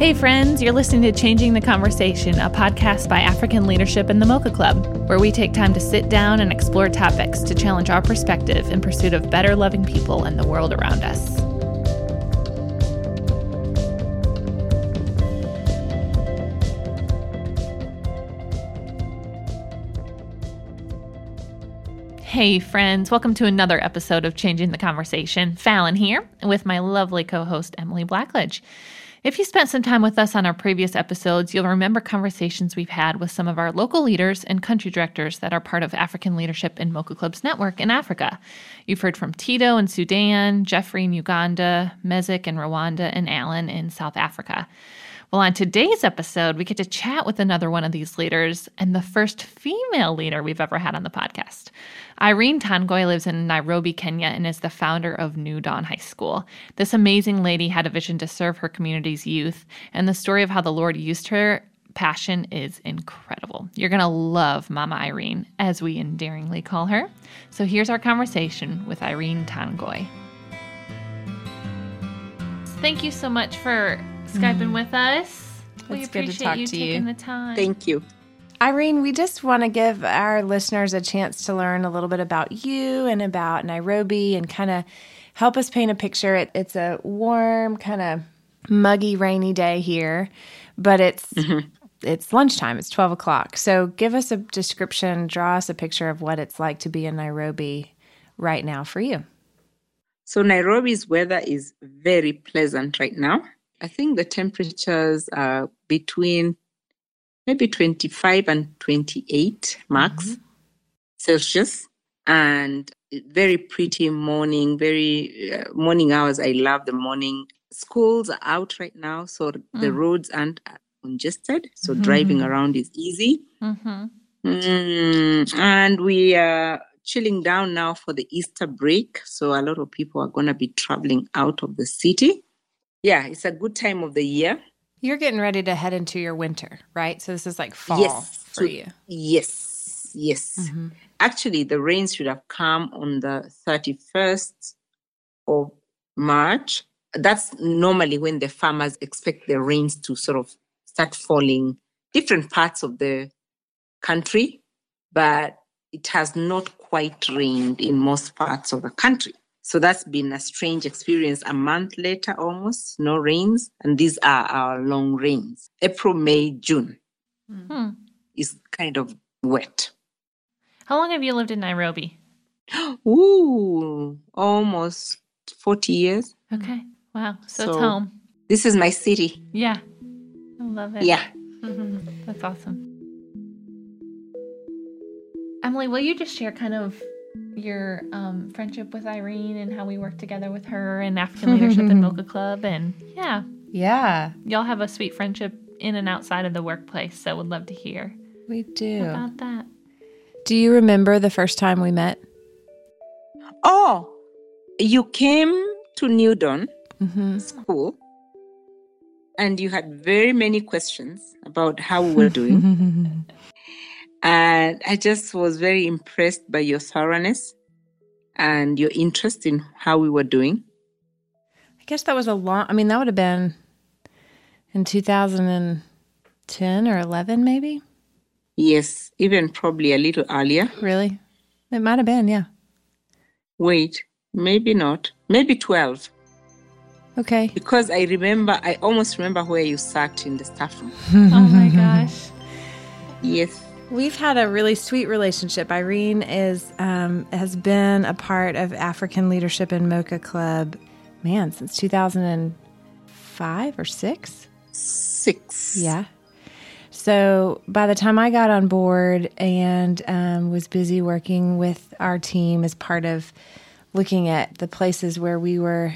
Hey, friends, you're listening to Changing the Conversation, a podcast by African Leadership and the Mocha Club, where we take time to sit down and explore topics to challenge our perspective in pursuit of better loving people and the world around us. Hey, friends, welcome to another episode of Changing the Conversation. Fallon here with my lovely co host, Emily Blackledge. If you spent some time with us on our previous episodes, you'll remember conversations we've had with some of our local leaders and country directors that are part of African Leadership in Mocha Club's network in Africa. You've heard from Tito in Sudan, Jeffrey in Uganda, Mezik in Rwanda, and Alan in South Africa. Well, on today's episode, we get to chat with another one of these leaders and the first female leader we've ever had on the podcast. Irene Tangoy lives in Nairobi, Kenya, and is the founder of New Dawn High School. This amazing lady had a vision to serve her community's youth, and the story of how the Lord used her passion is incredible. You're going to love Mama Irene, as we endearingly call her. So here's our conversation with Irene Tangoy. Thank you so much for Skyping mm. with us. We it's appreciate you taking you. the time. Thank you. Irene, we just want to give our listeners a chance to learn a little bit about you and about Nairobi and kind of help us paint a picture. It, it's a warm, kind of muggy, rainy day here, but it's mm-hmm. it's lunchtime. It's twelve o'clock. So give us a description, draw us a picture of what it's like to be in Nairobi right now for you. So Nairobi's weather is very pleasant right now. I think the temperatures are between maybe 25 and 28 max mm-hmm. Celsius. And very pretty morning, very uh, morning hours. I love the morning. Schools are out right now, so mm. the roads aren't congested. So mm-hmm. driving around is easy. Mm-hmm. Mm, and we are chilling down now for the Easter break. So a lot of people are going to be traveling out of the city yeah, it's a good time of the year. You're getting ready to head into your winter, right? So this is like fall yes, for you. Yes, yes. Mm-hmm. Actually, the rains should have come on the 31st of March. That's normally when the farmers expect the rains to sort of start falling different parts of the country, but it has not quite rained in most parts of the country. So that's been a strange experience. A month later, almost no rains, and these are our long rains. April, May, June hmm. is kind of wet. How long have you lived in Nairobi? Ooh, almost 40 years. Okay. Wow. So, so it's home. This is my city. Yeah. I love it. Yeah. That's awesome. Emily, will you just share kind of your um, friendship with Irene and how we work together with her and African Leadership in Mocha Club. And yeah. Yeah. Y'all have a sweet friendship in and outside of the workplace. So would love to hear. We do. About that. Do you remember the first time we met? Oh, you came to New Dawn mm-hmm. School and you had very many questions about how we were doing. And I just was very impressed by your thoroughness and your interest in how we were doing. I guess that was a long, I mean, that would have been in 2010 or 11, maybe? Yes, even probably a little earlier. Really? It might have been, yeah. Wait, maybe not. Maybe 12. Okay. Because I remember, I almost remember where you sat in the staff room. oh my gosh. Yes. We've had a really sweet relationship. Irene is um, has been a part of African Leadership in Mocha Club, man, since 2005 or six. Six. Yeah. So by the time I got on board and um, was busy working with our team as part of looking at the places where we were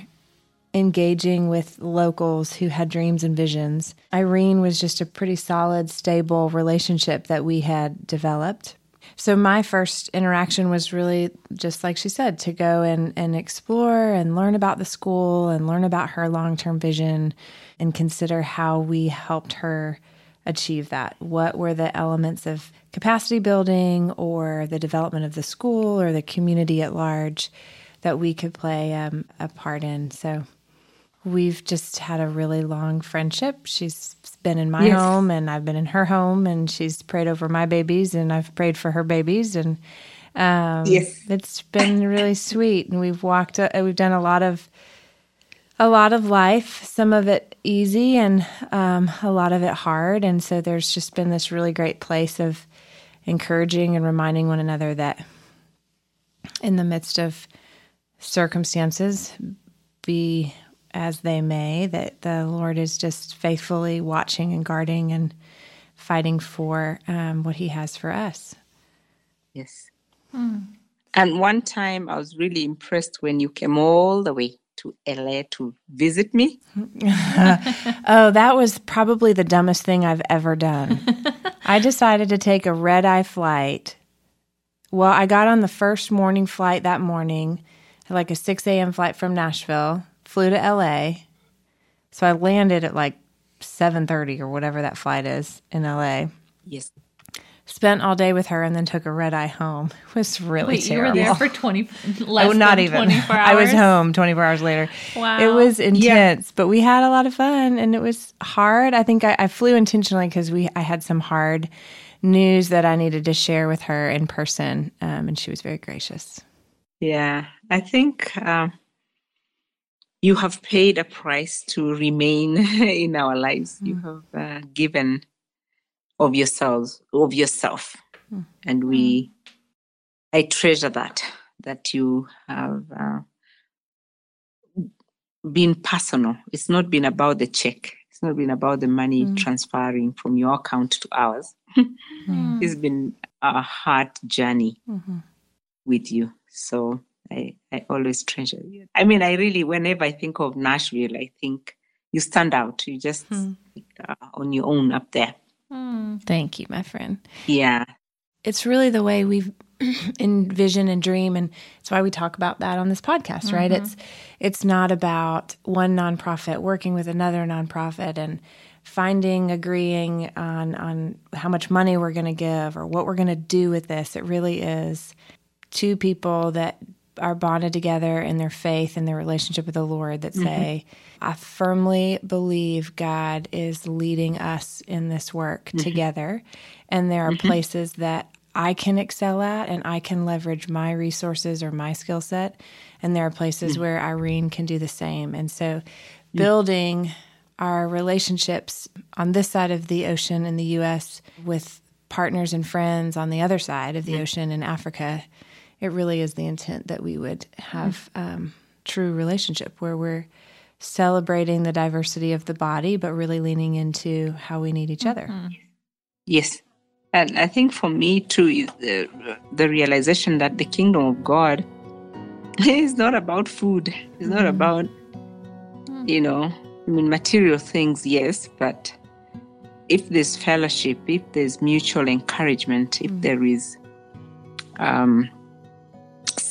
engaging with locals who had dreams and visions. Irene was just a pretty solid, stable relationship that we had developed. So my first interaction was really just like she said, to go and, and explore and learn about the school and learn about her long term vision and consider how we helped her achieve that. What were the elements of capacity building or the development of the school or the community at large that we could play um, a part in? So we've just had a really long friendship. She's been in my Yes. home and I've been in her home and she's prayed over my babies and I've prayed for her babies and um Yes. it's been really sweet and we've walked uh, we've done a lot of a lot of life, some of it easy and um, a lot of it hard. And so there's just been this really great place of encouraging and reminding one another that in the midst of circumstances, be as they may, that the Lord is just faithfully watching and guarding and fighting for um, what He has for us. Yes. And one time I was really impressed when you came all the way to LA to visit me. Oh, that was probably the dumbest thing I've ever done. I decided to take a red eye flight. Well, I got on the first morning flight that morning, like a 6 a.m. flight from Nashville, flew to LA. So I landed at like 7:30 or whatever that flight is in LA. Yes. Spent all day with her and then took a red eye home. It was really Wait, you were there for 20 less Oh, not than even. 24 hours? I was home 24 hours later. Wow. It was intense, but we had a lot of fun and it was hard. I think I, I flew intentionally because we I had some hard news that I needed to share with her in person, um, and she was very gracious. Yeah. I think um, you have paid a price to remain in our lives. You have uh, given of yourselves, of yourself. And we, I treasure that, that you have uh, been personal. It's not been about the check. It's not been about the money transferring from your account to ours. Mm. It's been a hard journey with you. So I, I always treasure you. I mean, I really, whenever I think of Nashville, I think you stand out. You just uh, on your own up there. Mm. Thank you, my friend. Yeah. It's really the way we envision and dream, and it's why we talk about that on this podcast, right? It's it's not about one nonprofit working with another nonprofit and finding agreeing on on how much money we're going to give or what we're going to do with this. It really is two people that are bonded together in their faith and their relationship with the Lord that mm-hmm. say, I firmly believe God is leading us in this work mm-hmm. together. And there are mm-hmm. places that I can excel at and I can leverage my resources or my skill set. And there are places mm. where Irene can do the same. And so mm. building our relationships on this side of the ocean in the US with partners and friends on the other side of the mm. ocean in Africa, it really is the intent that we would have um, true relationship where we're celebrating the diversity of the body, but really leaning into how we need each other. Yes. And I think for me too, is the, the realization that the kingdom of God is not about food. It's not about, you know, I mean, material things, yes, but if there's fellowship, if there's mutual encouragement, if there is um,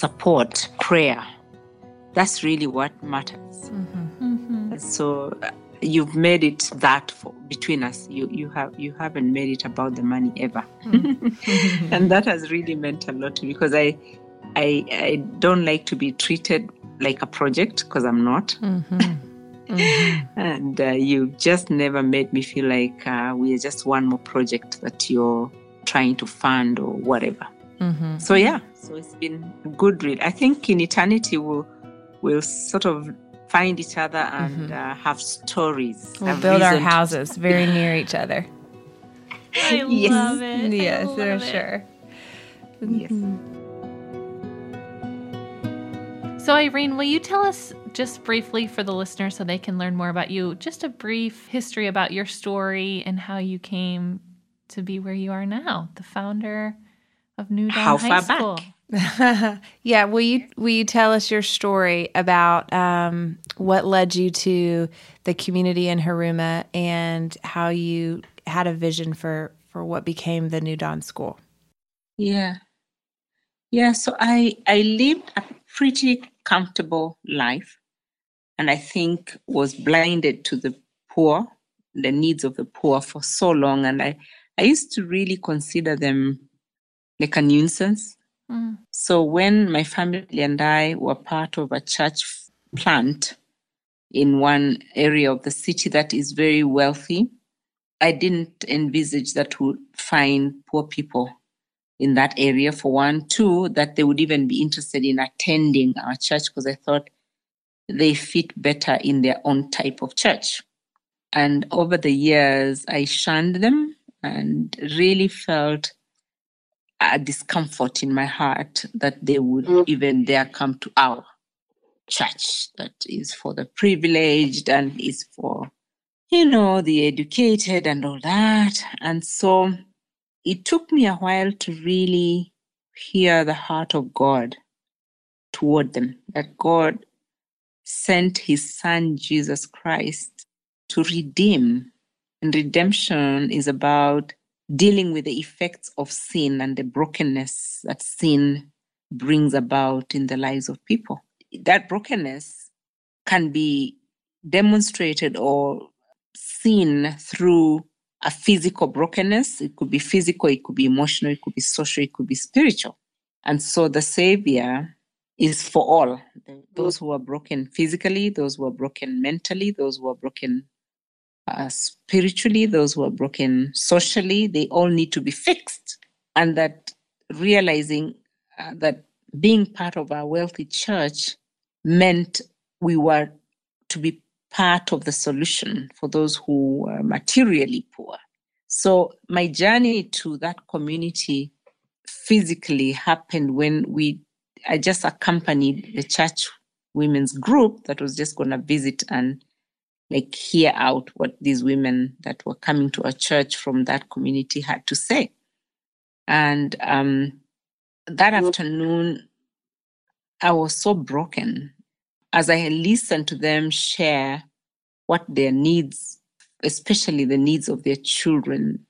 support, prayer, that's really what matters. Mhm. So uh, you've made it that for between us. You you have you haven't made it about the money ever, and that has really meant a lot to me because I I I don't like to be treated like a project because I'm not, and uh, you just never made me feel like uh, we are just one more project that you're trying to fund or whatever. Mm-hmm. So yeah, so it's been good. Read. I think in eternity we'll we'll sort of find each other and uh, have stories. We'll have build our reason to- houses very near each other. I Yes. love it. Yes, love for sure. Yes. So, Irene, will you tell us just briefly for the listeners so they can learn more about you, just a brief history about your story and how you came to be where you are now, the founder of New Dawn How High far back? School? yeah, will you will you tell us your story about um, what led you to the community in Haruma and how you had a vision for for what became the New Dawn School? Yeah. Yeah. So I I lived a pretty comfortable life, and I think was blinded to the poor, the needs of the poor for so long, and I I used to really consider them like a nuisance. Mm. So when my family and I were part of a church plant in one area of the city that is very wealthy. I didn't envisage that we would find poor people in that area for one. Two, that they would even be interested in attending our church because I thought they fit better in their own type of church. And over the years, I shunned them and really felt a discomfort in my heart that they would mm. even dare come to our church that is for the privileged and is for, you know, the educated and all that. And so it took me a while to really hear the heart of God toward them, that God sent his son Jesus Christ to redeem. And redemption is about dealing with the effects of sin and the brokenness that sin brings about in the lives of people. That brokenness can be demonstrated or seen through a physical brokenness. It could be physical, it could be emotional, it could be social, it could be spiritual. And so the Savior is for all those mm. who are broken physically, those who are broken mentally, those who are broken uh, spiritually, those who are broken socially, they all need to be fixed. And that realizing uh, that being part of a wealthy church meant we were to be part of the solution for those who were materially poor. So my journey to that community physically happened when we I just accompanied the church women's group that was just going to visit and like hear out what these women that were coming to a church from that community had to say. And um, that afternoon, I was so broken as I listened to them share what their needs, especially the needs of their children,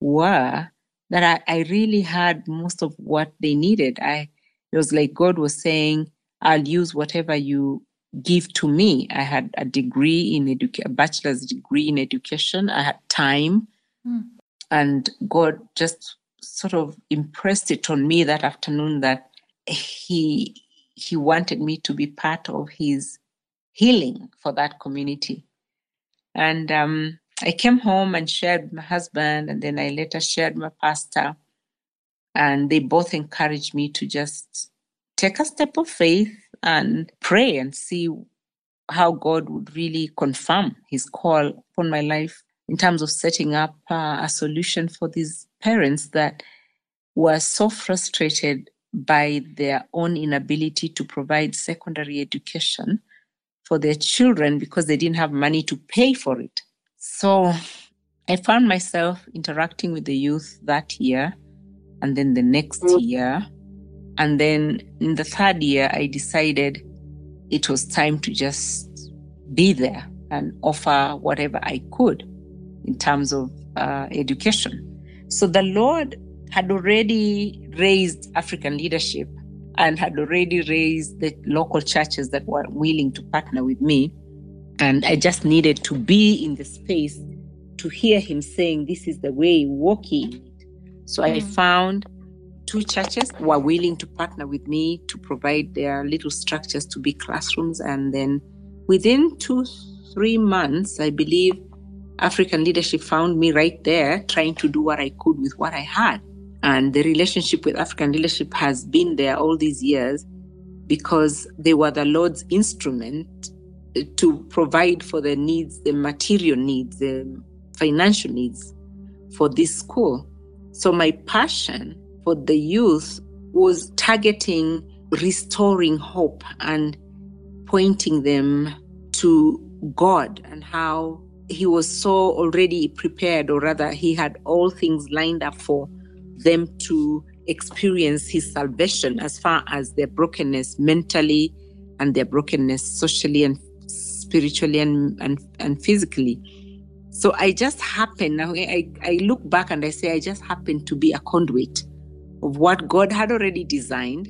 were, that I, I really had most of what they needed. I it was like God was saying, I'll use whatever you give to me. I had a degree in education, a bachelor's degree in education. I had time. Mm. And God just sort of impressed it on me that afternoon that he he wanted me to be part of his healing for that community. And um, I came home and shared my husband, and then I later shared my pastor. And they both encouraged me to just take a step of faith and pray and see how God would really confirm his call upon my life in terms of setting up uh, a solution for these parents that were so frustrated by their own inability to provide secondary education for their children because they didn't have money to pay for it. So I found myself interacting with the youth that year and then the next mm. year and then in the third year, I decided it was time to just be there and offer whatever I could in terms of uh, education. So the Lord had already raised African leadership and had already raised the local churches that were willing to partner with me. And I just needed to be in the space to hear him saying, This is the way, walk in it. So mm. I found two churches were willing to partner with me to provide their little structures to be classrooms. And then within two, three months, I believe African leadership found me right there trying to do what I could with what I had. And the relationship with African leadership has been there all these years because they were the Lord's instrument eh, to provide for the needs, the material needs, the financial needs for this school. So my passion for the youth was targeting restoring hope and pointing them to God and how he was so already prepared, or rather, he had all things lined up for them to experience his salvation as far as their brokenness mentally and their brokenness socially and spiritually and, and, and physically. So I just happened, I, I look back and I say, I just happened to be a conduit of what God had already designed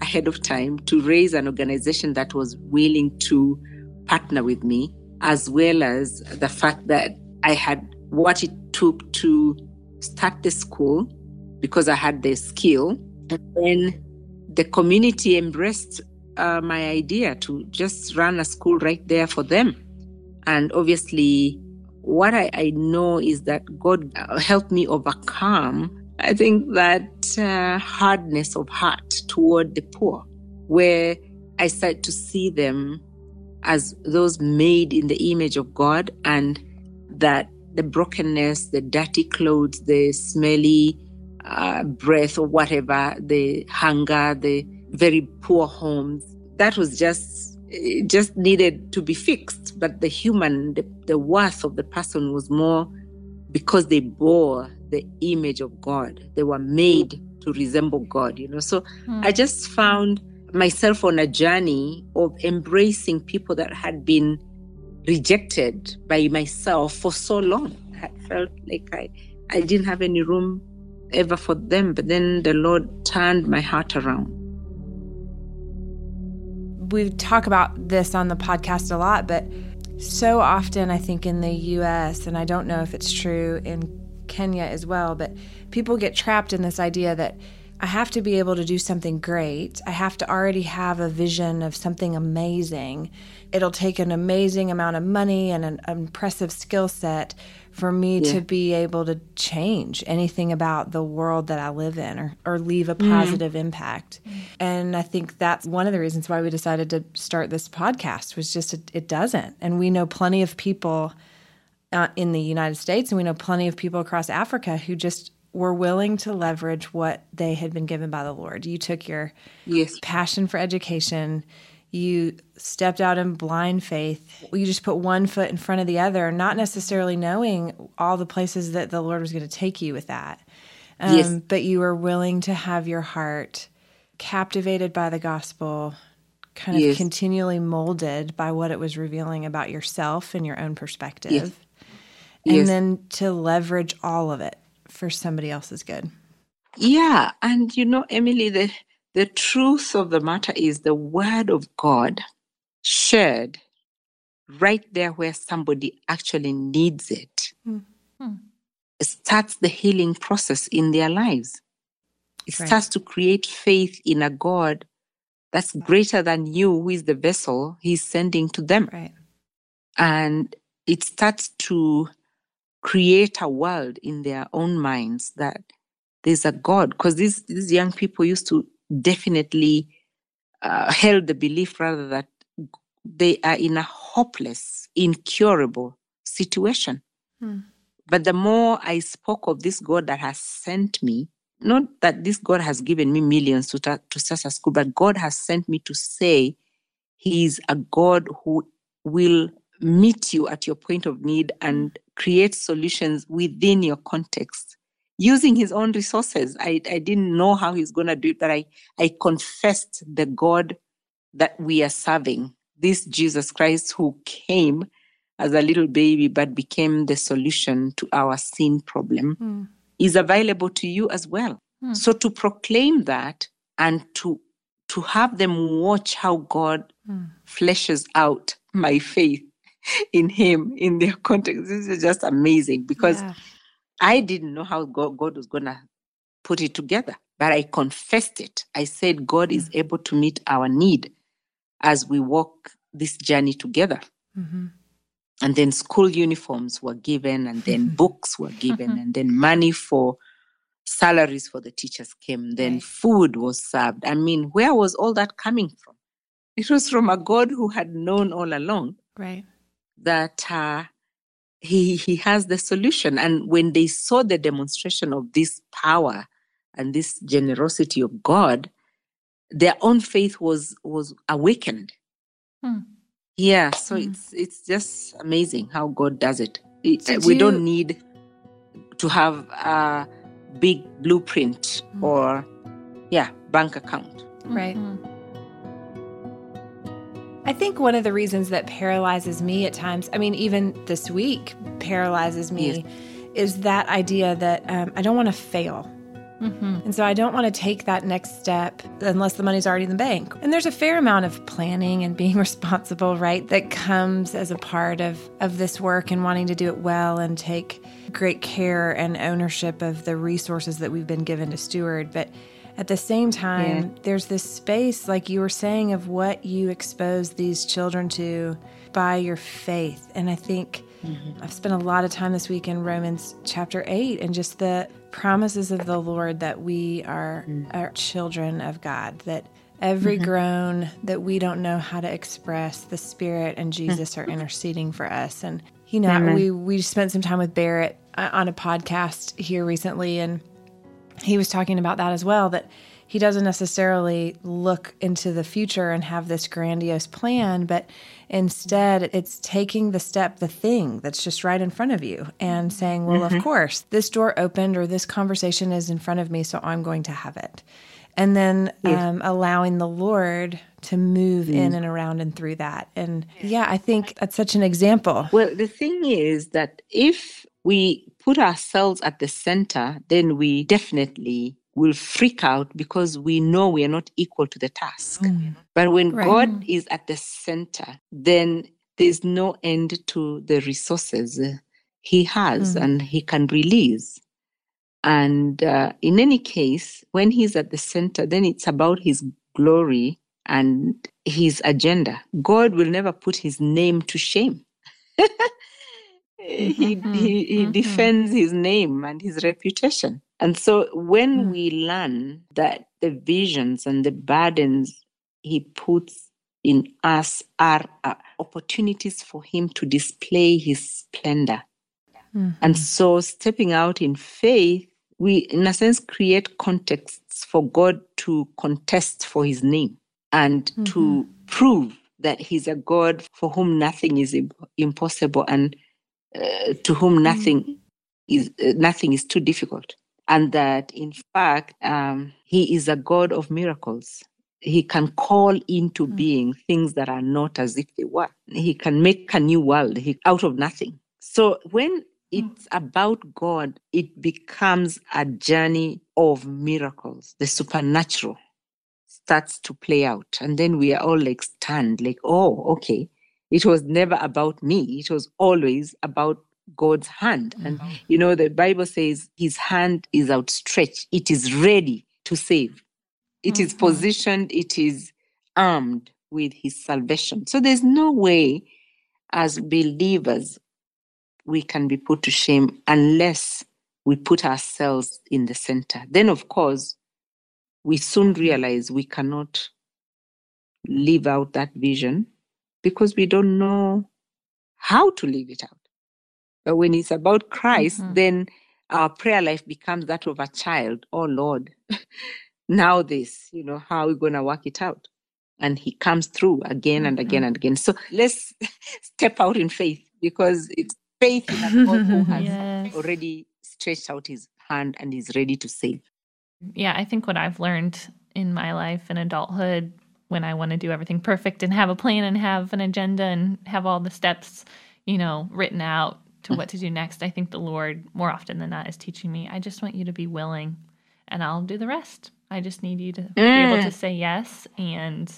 ahead of time to raise an organization that was willing to partner with me, as well as the fact that I had what it took to start the school because I had the skill. And then the community embraced uh, my idea to just run a school right there for them. And obviously, what I, I know is that God uh, helped me overcome, I think, that uh, hardness of heart toward the poor, where I start to see them as those made in the image of God and that the brokenness, the dirty clothes, the smelly uh, breath or whatever, the hunger, the very poor homes, that was just it just needed to be fixed. But the human, the, the worth of the person was more because they bore the image of God. They were made to resemble God, you know. So mm. I just found myself on a journey of embracing people that had been rejected by myself for so long. I felt like I, I didn't have any room ever for them. But then the Lord turned my heart around. We talk about this on the podcast a lot, but so often I think in the US, and I don't know if it's true in Kenya as well, but people get trapped in this idea that I have to be able to do something great. I have to already have a vision of something amazing. It'll take an amazing amount of money and an impressive skill set for me yeah. to be able to change anything about the world that I live in or, or leave a mm. positive mm. impact. And I think that's one of the reasons why we decided to start this podcast was just it, it doesn't. And we know plenty of people uh, in the United States and we know plenty of people across Africa who just were willing to leverage what they had been given by the Lord. You took your yes. passion for education, you stepped out in blind faith. You just put one foot in front of the other, not necessarily knowing all the places that the Lord was going to take you with that. Um, yes. But you were willing to have your heart captivated by the gospel, kind of yes. continually molded by what it was revealing about yourself and your own perspective. Yes. And then to leverage all of it for somebody else's good. Yeah. And you know, Emily, the, the truth of the matter is the word of God shared right there where somebody actually needs it mm-hmm. starts the healing process in their lives. It right. starts to create faith in a God that's greater than you, who is the vessel he's sending to them. Right. And it starts to create a world in their own minds that there's a God. Because these, these young people used to definitely uh, held the belief rather that they are in a hopeless, incurable situation. Hmm. But the more I spoke of this God that has sent me, not that this God has given me millions to, ta- to start a school, but God has sent me to say He is a God who will meet you at your point of need and create solutions within your context using his own resources. I, I didn't know how he's going to do it, but I, I confessed the God that we are serving, this Jesus Christ who came as a little baby but became the solution to our sin problem, mm. is available to you as well. Mm. So to proclaim that and to to have them watch how God mm. fleshes out my faith in him in their context. This is just amazing because yeah. I didn't know how God, God was going to put it together, but I confessed it. I said, God is mm-hmm. able to meet our need as we walk this journey together. Mm-hmm. And then school uniforms were given, and then mm-hmm. books were given, mm-hmm. and then money for salaries for the teachers came. Then right. food was served. I mean, where was all that coming from? It was from a God who had known all along. Right. That uh, he he has the solution and when they saw the demonstration of this power and this generosity of god their own faith was was awakened hmm. yeah so hmm. it's it's just amazing how god does it, it we you... don't need to have a big blueprint hmm. or yeah bank account right mm-hmm. I think one of the reasons that paralyzes me at times, I mean, even this week paralyzes me, yes. is that idea that um, I don't want to fail. Mm-hmm. And so I don't want to take that next step unless the money's already in the bank. And there's a fair amount of planning and being responsible, right, that comes as a part of, of this work and wanting to do it well and take great care and ownership of the resources that we've been given to steward. But at the same time, yeah. there's this space, like you were saying, of what you expose these children to by your faith. And I think mm-hmm. I've spent a lot of time this week in Romans chapter 8 and just the promises of the Lord that we are, mm. are children of God, that every mm-hmm. groan that we don't know how to express, the Spirit and Jesus are interceding for us. And, you know, Amen. we, we spent some time with Barrett uh, on a podcast here recently, and he was talking about that as well that he doesn't necessarily look into the future and have this grandiose plan, but instead it's taking the step, the thing that's just right in front of you, and saying, Well, mm-hmm. of course, this door opened or this conversation is in front of me, so I'm going to have it. And then um, allowing the Lord to move mm. in and around and through that. And yeah, I think that's such an example. Well, the thing is that if we put ourselves at the center, then we definitely will freak out because we know we are not equal to the task. Mm. But when right. God is at the center, then there's no end to the resources he has mm. and he can release. And uh, in any case, when he's at the center, then it's about his glory and his agenda. God will never put his name to shame. he, mm-hmm. he, he mm-hmm. defends his name and his reputation. And so when mm. we learn that the visions and the burdens he puts in us are uh, opportunities for him to display his splendor. Mm-hmm. And so stepping out in faith, we, in a sense, create contexts for God to contest for his name and mm-hmm. to prove that he's a God for whom nothing is impossible and uh, to whom mm. nothing mm-hmm. is uh, nothing is too difficult and that in fact um, he is a god of miracles he can call into mm-hmm. being things that are not as if they were he can make a new world he, out of nothing so when it's mm. about god it becomes a journey of miracles the supernatural starts to play out and then we are all like stunned like oh okay it was never about me. It was always about God's hand. And, mm-hmm. you know, the Bible says his hand is outstretched, it is ready to save. It mm-hmm. is positioned, it is armed with his salvation. So there's no way as believers we can be put to shame unless we put ourselves in the center. Then, of course, we soon realize we cannot live out that vision because we don't know how to live it out. But when it's about Christ, mm-hmm. then our prayer life becomes that of a child. Oh Lord, now this, you know, how are we going to work it out? And He comes through again and again mm-hmm. and again. So let's step out in faith because it's faith in a God who has yes. already stretched out His hand and is ready to save. Yeah, I think what I've learned in my life in adulthood when I want to do everything perfect and have a plan and have an agenda and have all the steps, you know, written out to what to do next. I think the Lord, more often than not, is teaching me, I just want you to be willing and I'll do the rest. I just need you to mm. be able to mm. say yes and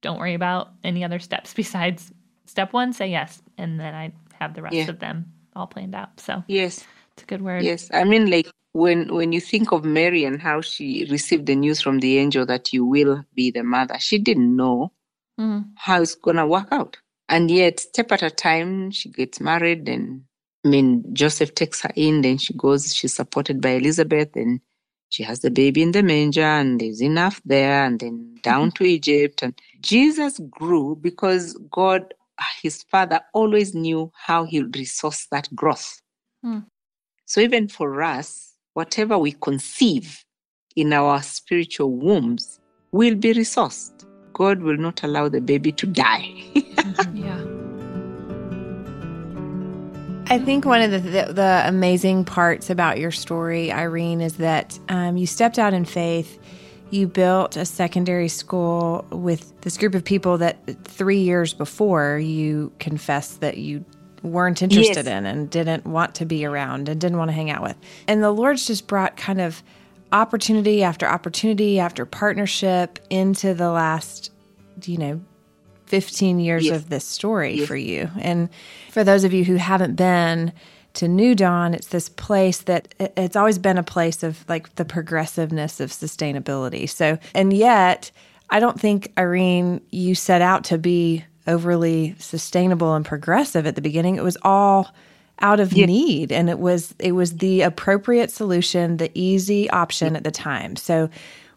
don't worry about any other steps besides step one, say yes. And then I have the rest yeah. of them all planned out. So, yes, it's a good word. Yes. I mean, like when when you think of Mary and how she received the news from the angel that you will be the mother, she didn't know mm. how it's gonna work out. And yet, step at a time, she gets married, and I mean, Joseph takes her in. Then she goes. She's supported by Elizabeth, and she has the baby in the manger, and there's enough there, and then down mm-hmm. to Egypt. And Jesus grew because God, his father, always knew how he would resource that growth. Mm. So even for us, whatever we conceive in our spiritual wombs will be resourced. God will not allow the baby to die. yeah. I think one of the, the, the, amazing parts about your story, Irene, is that um, you stepped out in faith. You built a secondary school with this group of people that three years before you confessed that you weren't interested yes. in and didn't want to be around and didn't want to hang out with. And the Lord's just brought kind of opportunity after opportunity after partnership into the last, you know, 15 years yes. of this story yes. for you. And for those of you who haven't been to New Dawn, it's this place that it's always been a place of like the progressiveness of sustainability. So, and yet, I don't think, Irene, you set out to be overly sustainable and progressive at the beginning. It was all out of yeah. need and it was it was the appropriate solution the easy option at the time so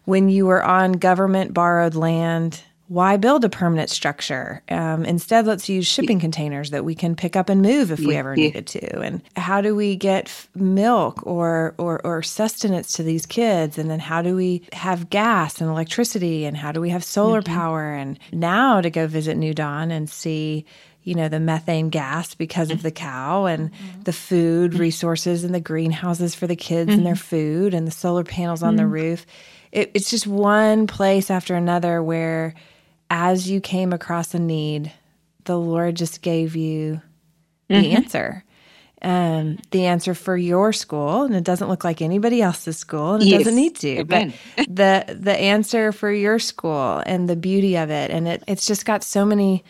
when you were on government borrowed land why build a permanent structure? Um, instead, let's use shipping containers that we can pick up and move if we ever needed to. And how do we get f- milk or, or, or sustenance to these kids? And then how do we have gas and electricity? And how do we have solar mm-hmm. power? And now to go visit New Dawn and see you know the methane gas because of the cow and mm-hmm. the food resources and the greenhouses for the kids mm-hmm. and their food and the solar panels on mm-hmm. the roof it, it's just one place after another where as you came across a need, the Lord just gave you the mm-hmm. answer. Um, the answer for your school, and it doesn't look like anybody else's school, and it yes. doesn't need to. Amen. But the the answer for your school and the beauty of it, and it it's just got so many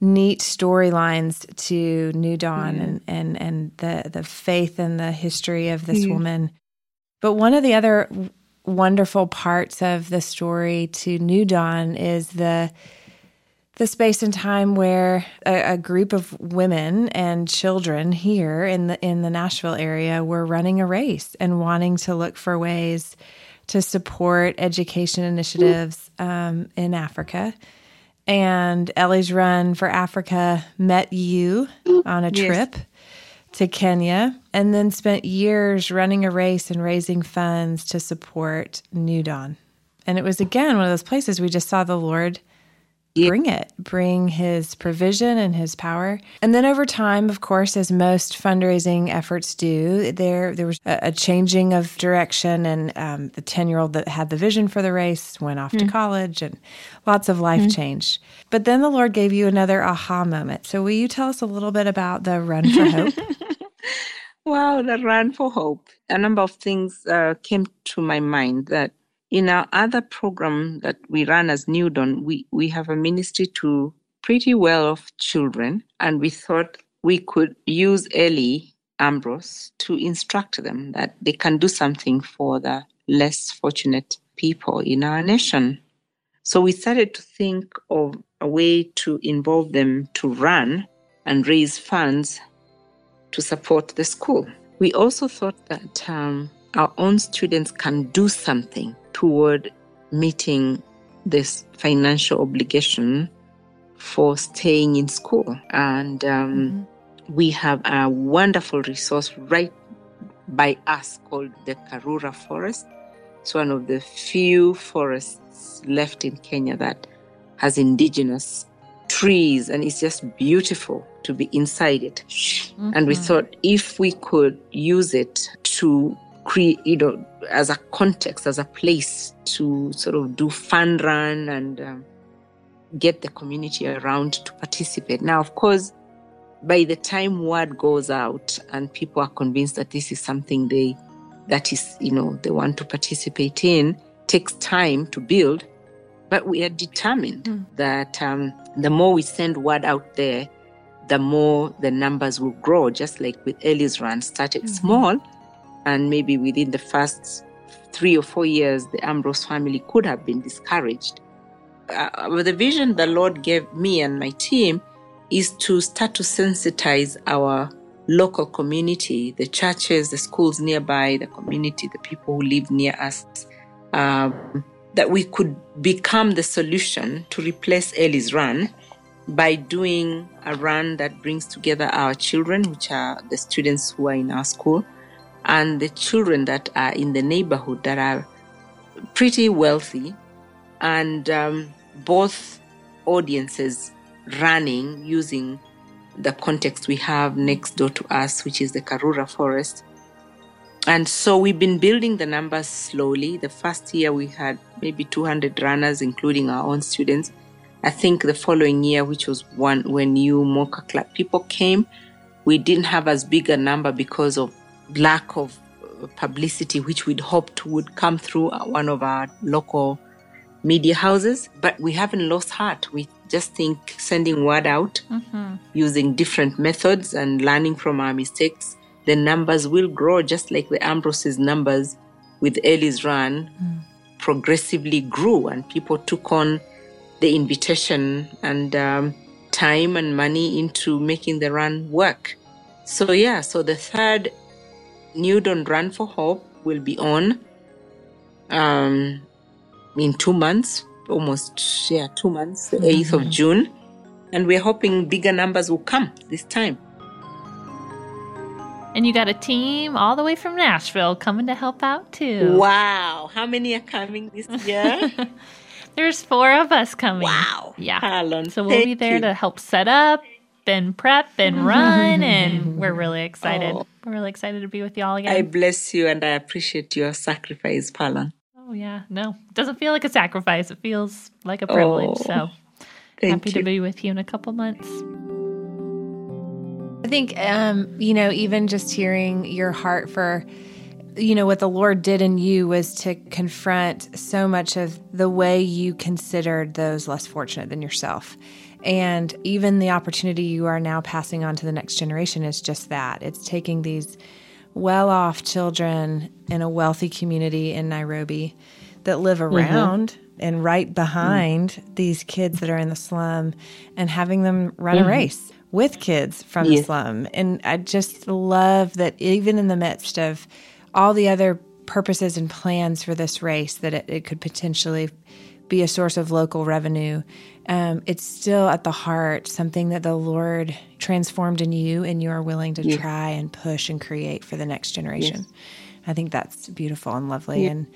neat storylines to New Dawn mm. and and and the the faith and the history of this woman. But one of the other wonderful parts of the story to New Dawn is the the space and time where a, a, group of women and children here in the in the Nashville area were running a race and wanting to look for ways to support education initiatives um, in Africa. And Ellie's Run for Africa met you on a trip. To Kenya and then spent years running a race and raising funds to support New Dawn. And it was again one of those places we just saw the Lord bring it, bring his provision and his power. And then over time, of course, as most fundraising efforts do, there there was a, a changing of direction, and um, the ten year old that had the vision for the race went off mm. to college, and lots of life mm. changed. But then the Lord gave you another aha moment. So will you tell us a little bit about the Run for Hope? Wow, the Run for Hope. A number of things uh, came to my mind that in our other program that we run as New Dawn, we, we have a ministry to pretty well off children, and we thought we could use Ellie Ambrose to instruct them that they can do something for the less fortunate people in our nation. So we started to think of a way to involve them to run and raise funds to support the school. We also thought that um, our own students can do something toward meeting this financial obligation for staying in school. And um, mm-hmm. we have a wonderful resource right by us called the Karura Forest. It's one of the few forests left in Kenya that has indigenous trees and it's just beautiful to be inside it. Mm-hmm. And we mm-hmm. thought if we could use it to create, you know, as a context, as a place to sort of do fun run and um, get the community around to participate. Now, of course, by the time word goes out and people are convinced that this is something they that is you know they want to participate in takes time to build but we are determined mm. that um, the more we send word out there the more the numbers will grow just like with Ellie's run started mm-hmm. small and maybe within the first three or four years, the Ambrose family could have been discouraged. Uh, the vision the Lord gave me and my team is to start to sensitize our local community, the churches, the schools nearby, the community, the people who live near us, um, that we could become the solution to replace Ellie's run by doing a run that brings together our children, which are the students who are in our school, and the children that are in the neighborhood that are pretty wealthy and um, both audiences running using the context we have next door to us, which is the Karura Forest. And so we've been building the numbers slowly. The first year we had maybe 200 runners, including our own students. I think the following year, which was one when new Mocha Club people came, we didn't have as big a number because of lack of publicity, which we'd hoped would come through one of our local media houses. But we haven't lost heart. We just think sending word out, mm-hmm. using different methods and learning from our mistakes the numbers will grow just like the Ambrose's numbers with Ellie's run mm. progressively grew and people took on the invitation and um, time and money into making the run work. So yeah, so the third New Dawn Run for Hope will be on um, in two months, almost yeah, two months, the 8th mm-hmm. of June. And we're hoping bigger numbers will come this time. And you got a team all the way from Nashville coming to help out too. Wow. How many are coming this year? There's four of us coming. Wow. Yeah. Harlan, so we'll be there you. to help set up and prep and run and we're really excited. Oh. We're really excited to be with y'all again. I bless you and I appreciate your sacrifice, Fallon. Oh yeah. No. It doesn't feel like a sacrifice. It feels like a privilege. Oh, so happy you. to be with you in a couple months. I think, um, you know, even just hearing your heart for, you know, what the Lord did in you was to confront so much of the way you considered those less fortunate than yourself. And even the opportunity you are now passing on to the next generation is just that it's taking these well off children in a wealthy community in Nairobi that live mm-hmm. around. Mm-hmm. And right behind mm. these kids that are in the slum, and having them run mm-hmm. a race with kids from yes. the slum. And I just love that even in the midst of all the other purposes and plans for this race, that it, it could potentially be a source of local revenue. Um, it's still at the heart something that the Lord transformed in you, and you are willing to try and push and create for the next generation. Yes. I think that's beautiful and lovely, and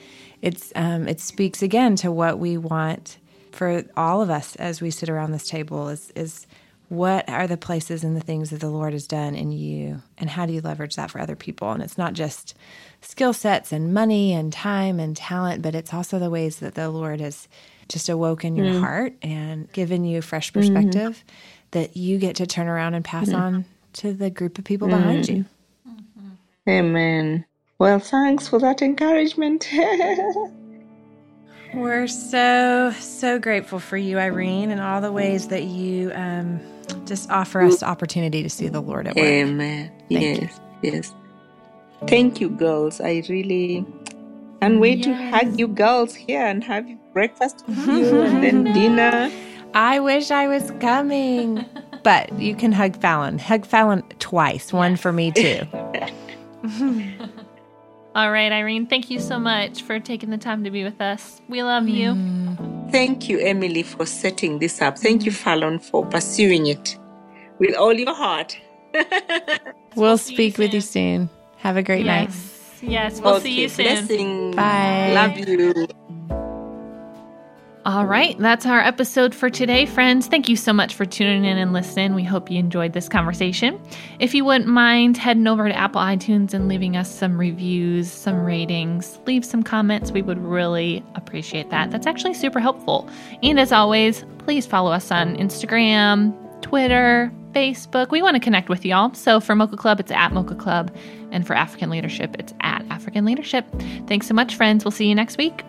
it's um, it speaks again to what we want for all of us as we sit around this table is is what are the places and the things that the Lord has done in you, and how do you leverage that for other people? And it's not just skill sets and money and time and talent, but it's also the ways that the Lord has just awoken your mm. heart and given you a fresh mm-hmm. perspective mm-hmm. that you get to turn around and pass mm. on to the group of people mm. behind you. Mm-hmm. Amen. Well, thanks for that encouragement. We're so, so grateful for you, Irene, and all the ways that you um, just offer us the opportunity to see the Lord at work. Amen. Thank yes, you. yes. Thank you, girls. I really can't wait yes. to hug you girls here and have breakfast with you and then dinner. I wish I was coming. but you can hug Fallon. Hug Fallon twice, one for me too. All right, Irene, thank you so much for taking the time to be with us. We love you. Mm. Thank you, Emily, for setting this up. Thank you, Fallon, for pursuing it with all your heart. we'll, we'll speak you with you soon. Have a great yes. night. Yes, we'll okay, see you soon. Blessing. Bye. Love you. All right, that's our episode for today, friends. Thank you so much for tuning in and listening. We hope you enjoyed this conversation. If you wouldn't mind heading over to Apple iTunes and leaving us some reviews, some ratings, leave some comments, we would really appreciate that. That's actually super helpful. And as always, please follow us on Instagram, Twitter, Facebook. We want to connect with y'all. So for Mocha Club, it's at Mocha Club. And for African Leadership, it's at African Leadership. Thanks so much, friends. We'll see you next week.